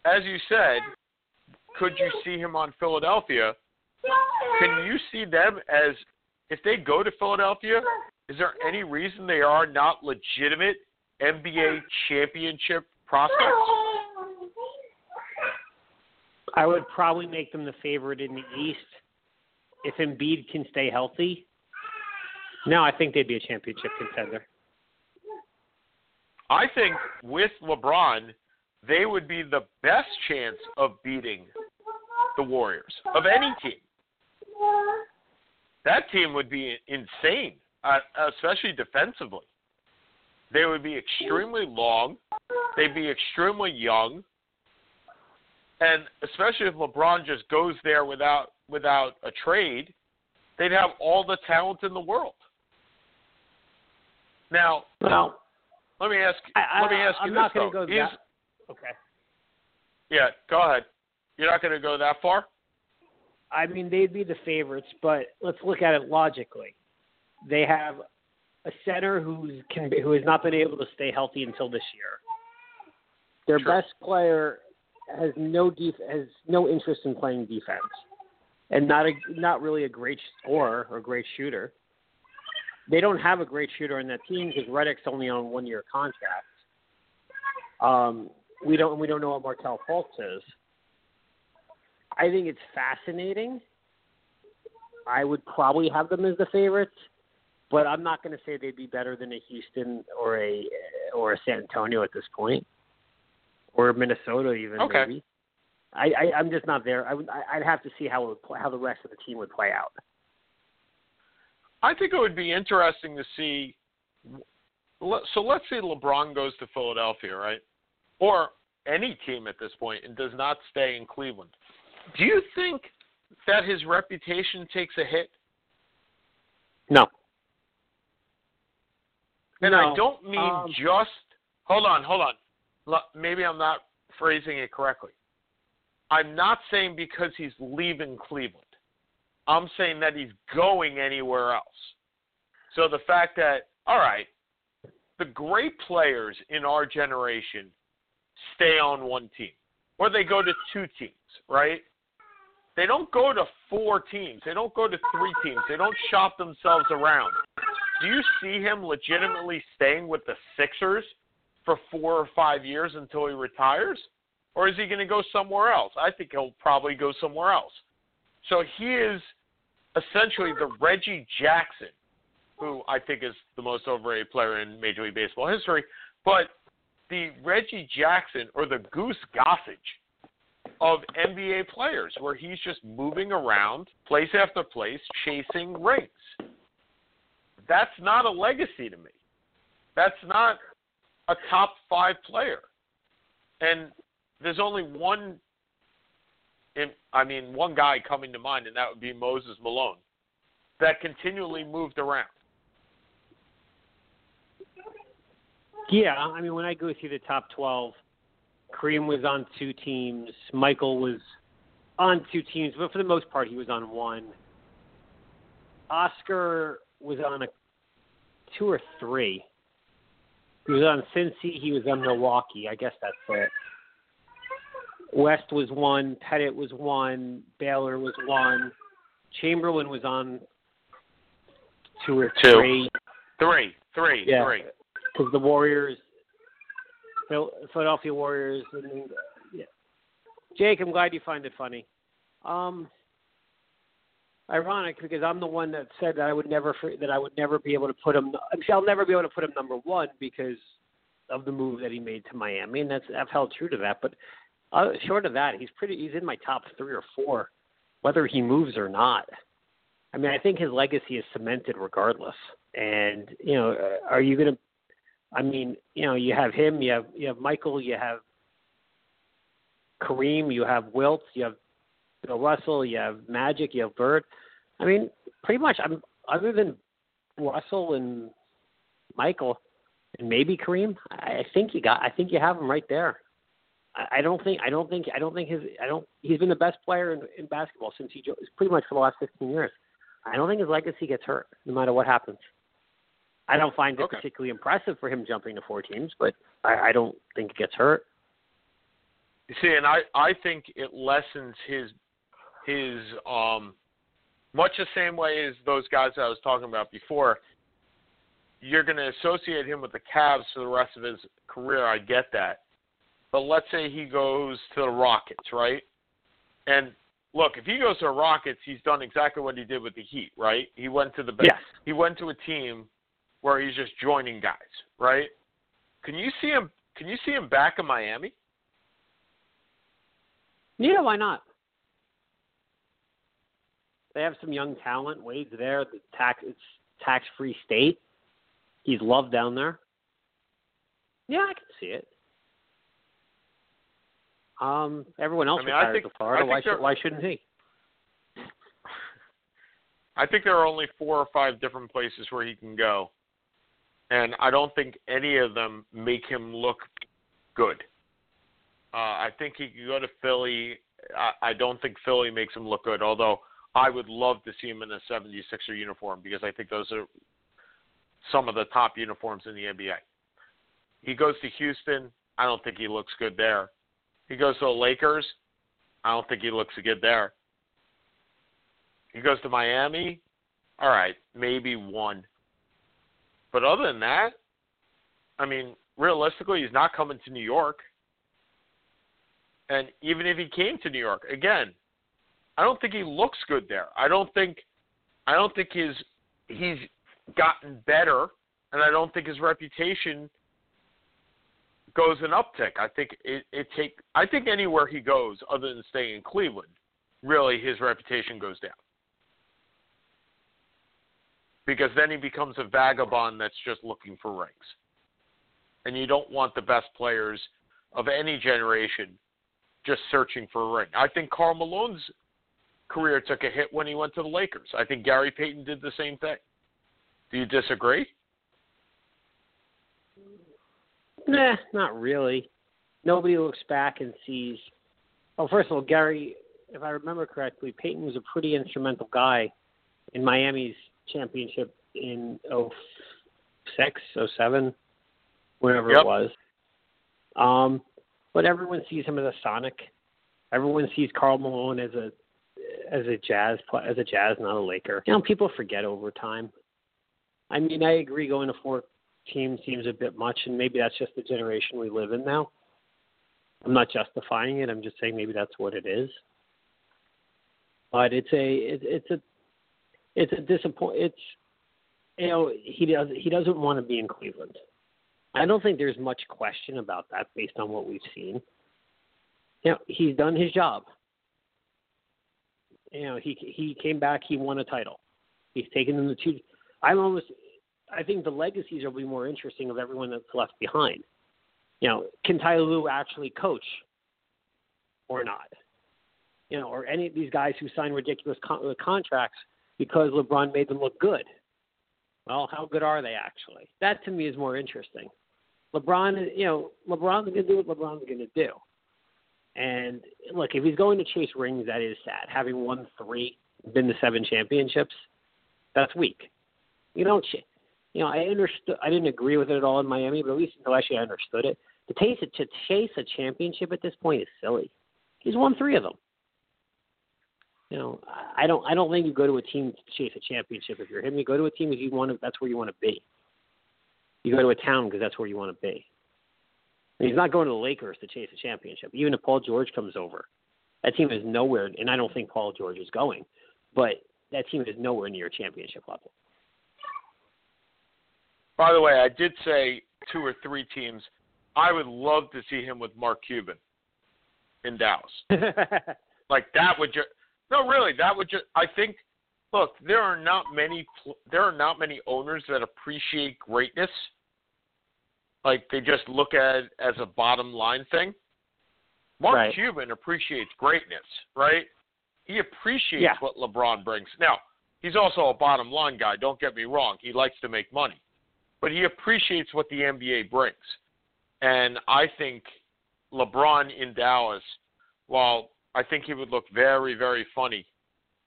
as you said, could you see him on Philadelphia? Can you see them as if they go to Philadelphia? Is there any reason they are not legitimate NBA championship prospects? I would probably make them the favorite in the East if Embiid can stay healthy. No, I think they'd be a championship contender. I think with LeBron, they would be the best chance of beating the Warriors of any team. That team would be insane, uh, especially defensively. They would be extremely long. They'd be extremely young, and especially if LeBron just goes there without without a trade, they'd have all the talent in the world. Now, well, let me ask. I, let me ask I'm you not this going to though. go Is, that. Okay. yeah, go ahead. You're not going to go that far. I mean, they'd be the favorites, but let's look at it logically. They have a center who's can be, who has not been able to stay healthy until this year. Their Sure. best player has no def- has no interest in playing defense, and not a not really a great scorer or great shooter. They don't have a great shooter on that team because Redick's only on one year contract. Um, we don't we don't know what Markelle Fultz is. I think it's fascinating. I would probably have them as the favorites, but I'm not going to say they'd be better than a Houston or a or a San Antonio at this point, or Minnesota even Okay. maybe. I, I I'm just not there. I would I'd have to see how it would play, how the rest of the team would play out. I think it would be interesting to see. So let's say LeBron goes to Philadelphia, right? Or any team at this point and does not stay in Cleveland. Do you think that his reputation takes a hit? No, And I don't mean Um, just. Hold on, hold on. Maybe I'm not phrasing it correctly. I'm not saying because he's leaving Cleveland. I'm saying that he's going anywhere else. So the fact that, all right, the great players in our generation stay on one team, or they go to two teams, right? They don't go to four teams. They don't go to three teams. They don't shop themselves around. Do you see him legitimately staying with the Sixers for four or five years until he retires? Or is he going to go somewhere else? I think he'll probably go somewhere else. So he is essentially the Reggie Jackson, who I think is the most overrated player in Major League Baseball history, but the Reggie Jackson or the Goose Gossage of NBA players, where he's just moving around place after place, chasing rings. That's not a legacy to me. That's not a top five player. And there's only one I mean, one guy coming to mind, and that would be Moses Malone, that continually moved around. Yeah, I mean, when I go through the top 12, Kareem was on two teams, Michael was on two teams, but for the most part, he was on one. Oscar was on a two or three. He was on Cincy, he was on Milwaukee. I guess that's it. West was one, Pettit was one, Baylor was one, Chamberlain was on two or Two. three. Three, three, Yeah. three. because the Warriors, Philadelphia Warriors, and yeah. Jake, I'm glad you find it funny. Um, ironic because I'm the one that said that I would never that I would never be able to put him. I'll never be able to put him number one because of the move that he made to Miami, and that's I've held true to that. But uh, short of that, he's pretty. He's in my top three or four, whether he moves or not. I mean, I think his legacy is cemented regardless. And you know, uh, are you going to I mean, you know, you have him, you have you have Michael, you have Kareem, you have Wilt, you have Bill Russell, you have Magic, you have Bird. I mean, pretty much. I'm other than Russell and Michael, and maybe Kareem. I think you got. I think you have him right there. I don't think. I don't think. I don't think his. I don't. He's been the best player in, in basketball since he pretty much for the last 15 years. I don't think his legacy gets hurt no matter what happens. I don't find it Okay. particularly impressive for him jumping to four teams, but I, I don't think it gets hurt. You see, and I I think it lessens his his um much the same way as those guys I was talking about before. You're going to associate him with the Cavs for the rest of his career. I get that, but let's say he goes to the Rockets, right? And look, if he goes to the Rockets, he's done exactly what he did with the Heat, right? He went to the Yes. he went to a team where he's just joining guys, right? Can you see him? Can you see him back in Miami? Yeah, why not? They have some young talent. Wade's there. The tax it's tax free state. He's loved down there. Yeah, I can see it. Um, everyone else I mean, I think- to Florida. Why, should, why shouldn't he? [LAUGHS] I think there are only four or five different places where he can go, and I don't think any of them make him look good. Uh, I think he could go to Philly. I, I don't think Philly makes him look good, although I would love to see him in a 76er uniform because I think those are some of the top uniforms in the NBA. He goes to Houston. I don't think he looks good there. He goes to the Lakers. I don't think he looks good there. He goes to Miami. All right, maybe one. But other than that, I mean, realistically, he's not coming to New York. And even if he came to New York, again, I don't think he looks good there. I don't think I don't think his he's gotten better and I don't think his reputation goes an uptick. I think it, it take I think anywhere he goes other than staying in Cleveland, really his reputation goes down. Because then he becomes a vagabond that's just looking for rings. And you don't want the best players of any generation just searching for a ring. I think Karl Malone's career took a hit when he went to the Lakers. I think Gary Payton did the same thing. Do you disagree? Nah, not really. Nobody looks back and sees. Well, first of all, Gary, if I remember correctly, Payton was a pretty instrumental guy in Miami's championship in 06, 07, whenever Yep. it was. Um, but everyone sees him as a Sonic. Everyone sees Karl Malone as a as a jazz as a jazz, not a Laker. You know, people forget over time. I mean, I agree. Going to four teams seems a bit much, and maybe that's just the generation we live in now. I'm not justifying it. I'm just saying maybe that's what it is. But it's a it, it's a it's a disappoint. It's you know he does he doesn't want to be in Cleveland. I don't think there's much question about that based on what we've seen. You know, he's done his job. You know, he he came back, he won a title. He's taken them two. I'm almost. I think the legacies will be more interesting of everyone that's left behind. You know, can Ty actually coach or not? You know, or any of these guys who sign ridiculous con- uh, contracts because LeBron made them look good. Well, how good are they actually? That to me is more interesting. LeBron, you know, LeBron's going to do what LeBron's going to do. And look, if he's going to chase rings, that is sad. Having won three, been to seven championships, that's weak. You don't, you know, I understood. I didn't agree with it at all in Miami, but at least until actually I understood it. To chase a, to chase a championship at this point is silly. He's won three of them. You know, I- don't. I don't think you go to a team to chase a championship. If you're him, you go to a team if you want to. That's where you want to be. You go to a town because that's where you want to be. And he's not going to the Lakers to chase a championship. Even if Paul George comes over, that team is nowhere. And I don't think Paul George is going, but that team is nowhere near a championship level. By the way, I did say two or three teams. I would love to see him with Mark Cuban in Dallas. [LAUGHS] Like that would just no, really, that would just. I think. Look, there are not many. There are not many owners that appreciate greatness. Like they just look at it as a bottom line thing. Mark Right. Cuban appreciates greatness, right? He appreciates Yeah. what LeBron brings. Now, he's also a bottom line guy. Don't get me wrong. He likes to make money, but he appreciates what the NBA brings. And I think LeBron in Dallas, while I think he would look very, very funny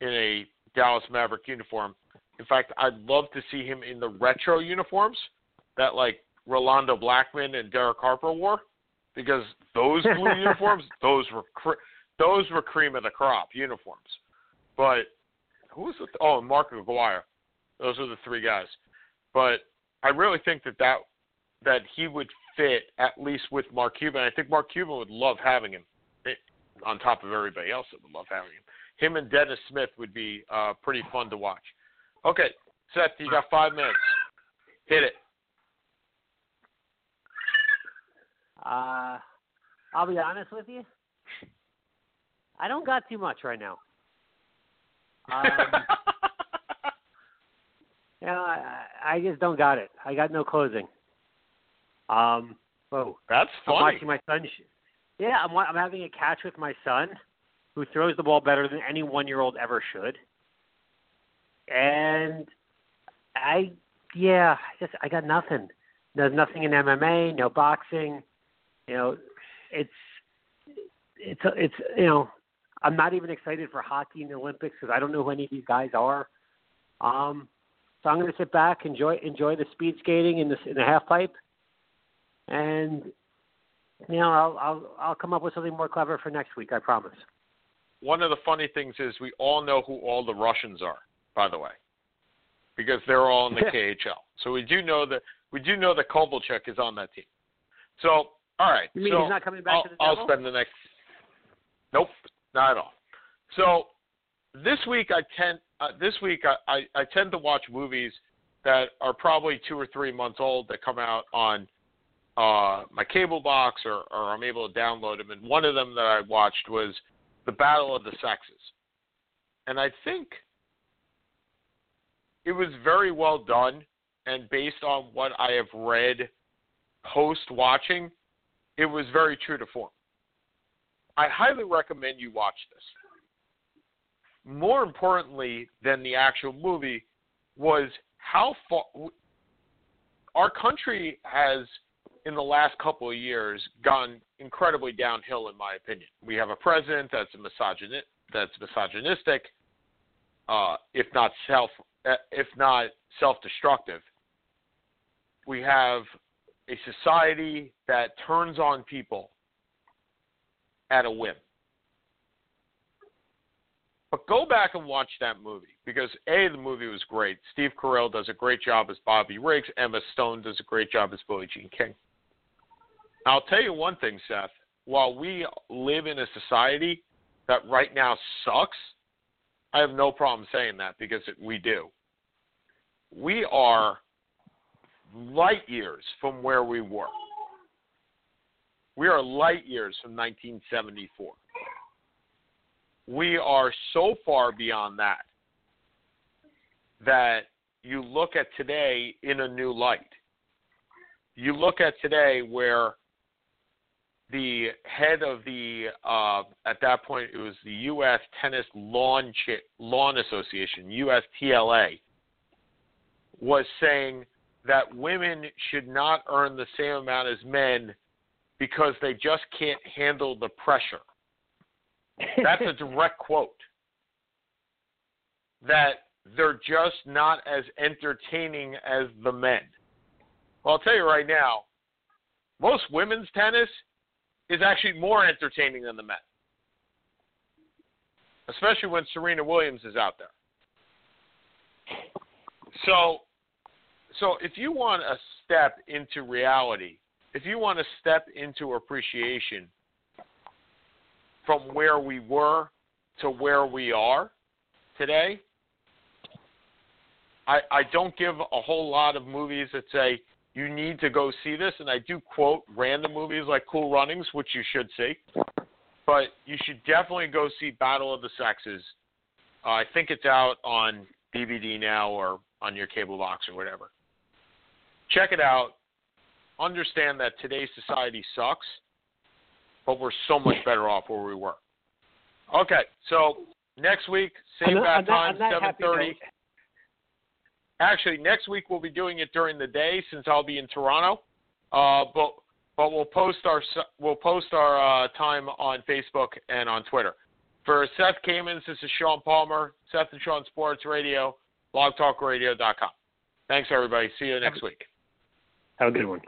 in a Dallas Maverick uniform. In fact, I'd love to see him in the retro uniforms that like Rolando Blackman and Derek Harper wore, because those [LAUGHS] blue uniforms, those were cr- those were cream of the crop uniforms. But who was the oh Mark Aguirre, those are the three guys. But I really think that that that he would fit at least with Mark Cuban. I think Mark Cuban would love having him on top of everybody else that would love having him. him and Dennis Smith would be uh, pretty fun to watch. Okay, Seth, you got five minutes. Hit it. Uh, I'll be honest with you. I don't got too much right now. Um, [LAUGHS] you know, I, I just don't got it. I got no closing. Um, oh, That's funny. I'm watching my son. Sh- yeah, I'm I'm having a catch with my son, who throws the ball better than any one year old ever should. And I, yeah, I just I got nothing. There's nothing in MMA, no boxing. You know, it's it's it's you know, I'm not even excited for hockey in the Olympics because I don't know who any of these guys are. Um, so I'm going to sit back, enjoy enjoy the speed skating in the in the half pipe, and you know I'll I'll I'll come up with something more clever for next week. I promise. One of the funny things is we all know who all the Russians are, by the way, because they're all in the [LAUGHS] KHL. So we do know that we do know that Kovalchuk is on that team. So all right. You mean so he's not coming back I'll, to the I'll spend the next. Nope, not at all. So this week I tend uh, this week I, I, I tend to watch movies that are probably two or three months old that come out on uh, my cable box or, or I'm able to download them. And one of them that I watched was The Battle of the Sexes, and I think it was very well done. And based on what I have read post watching, it was very true to form. I highly recommend you watch this. More importantly than the actual movie was how far our country has, in the last couple of years, gone incredibly downhill, in my opinion. We have a president that's a misogynist, that's misogynistic, uh, if not self, uh, if not self-destructive. We have a society that turns on people at a whim. But go back and watch that movie because A, the movie was great. Steve Carell does a great job as Bobby Riggs. Emma Stone does a great job as Billie Jean King. I'll tell you one thing, Seth. While we live in a society that right now sucks, I have no problem saying that because we do. We are light years from where we were. We are light years from 1974. We are so far beyond that that you look at today in a new light. You look at today where the head of the uh, at that point it was the U.S. Tennis Lawn Ch- Lawn Association (USTLA) was saying that women should not earn the same amount as men because they just can't handle the pressure. That's a [LAUGHS] direct quote. That they're just not as entertaining as the men. Well, I'll tell you right now, most women's tennis is actually more entertaining than the men. Especially when Serena Williams is out there. So so if you want a step into reality, if you want to step into appreciation from where we were to where we are today, I, I don't give a whole lot of movies that say you need to go see this, and I do quote random movies like Cool Runnings, which you should see, but you should definitely go see Battle of the Sexes. Uh, I think it's out on DVD now or on your cable box or whatever. Check it out. Understand that today's society sucks, but we're so much better off where we were. Okay, so next week, same On that- bad on that- time, seven thirty. Actually, next week we'll be doing it during the day since I'll be in Toronto. Uh, but but we'll post our we'll post our uh, time on Facebook and on Twitter. For Seth Kamens, this is Sean Palmer, Seth and Sean Sports Radio, blogtalkradio.com. Thanks everybody. See you next week. Have a good one.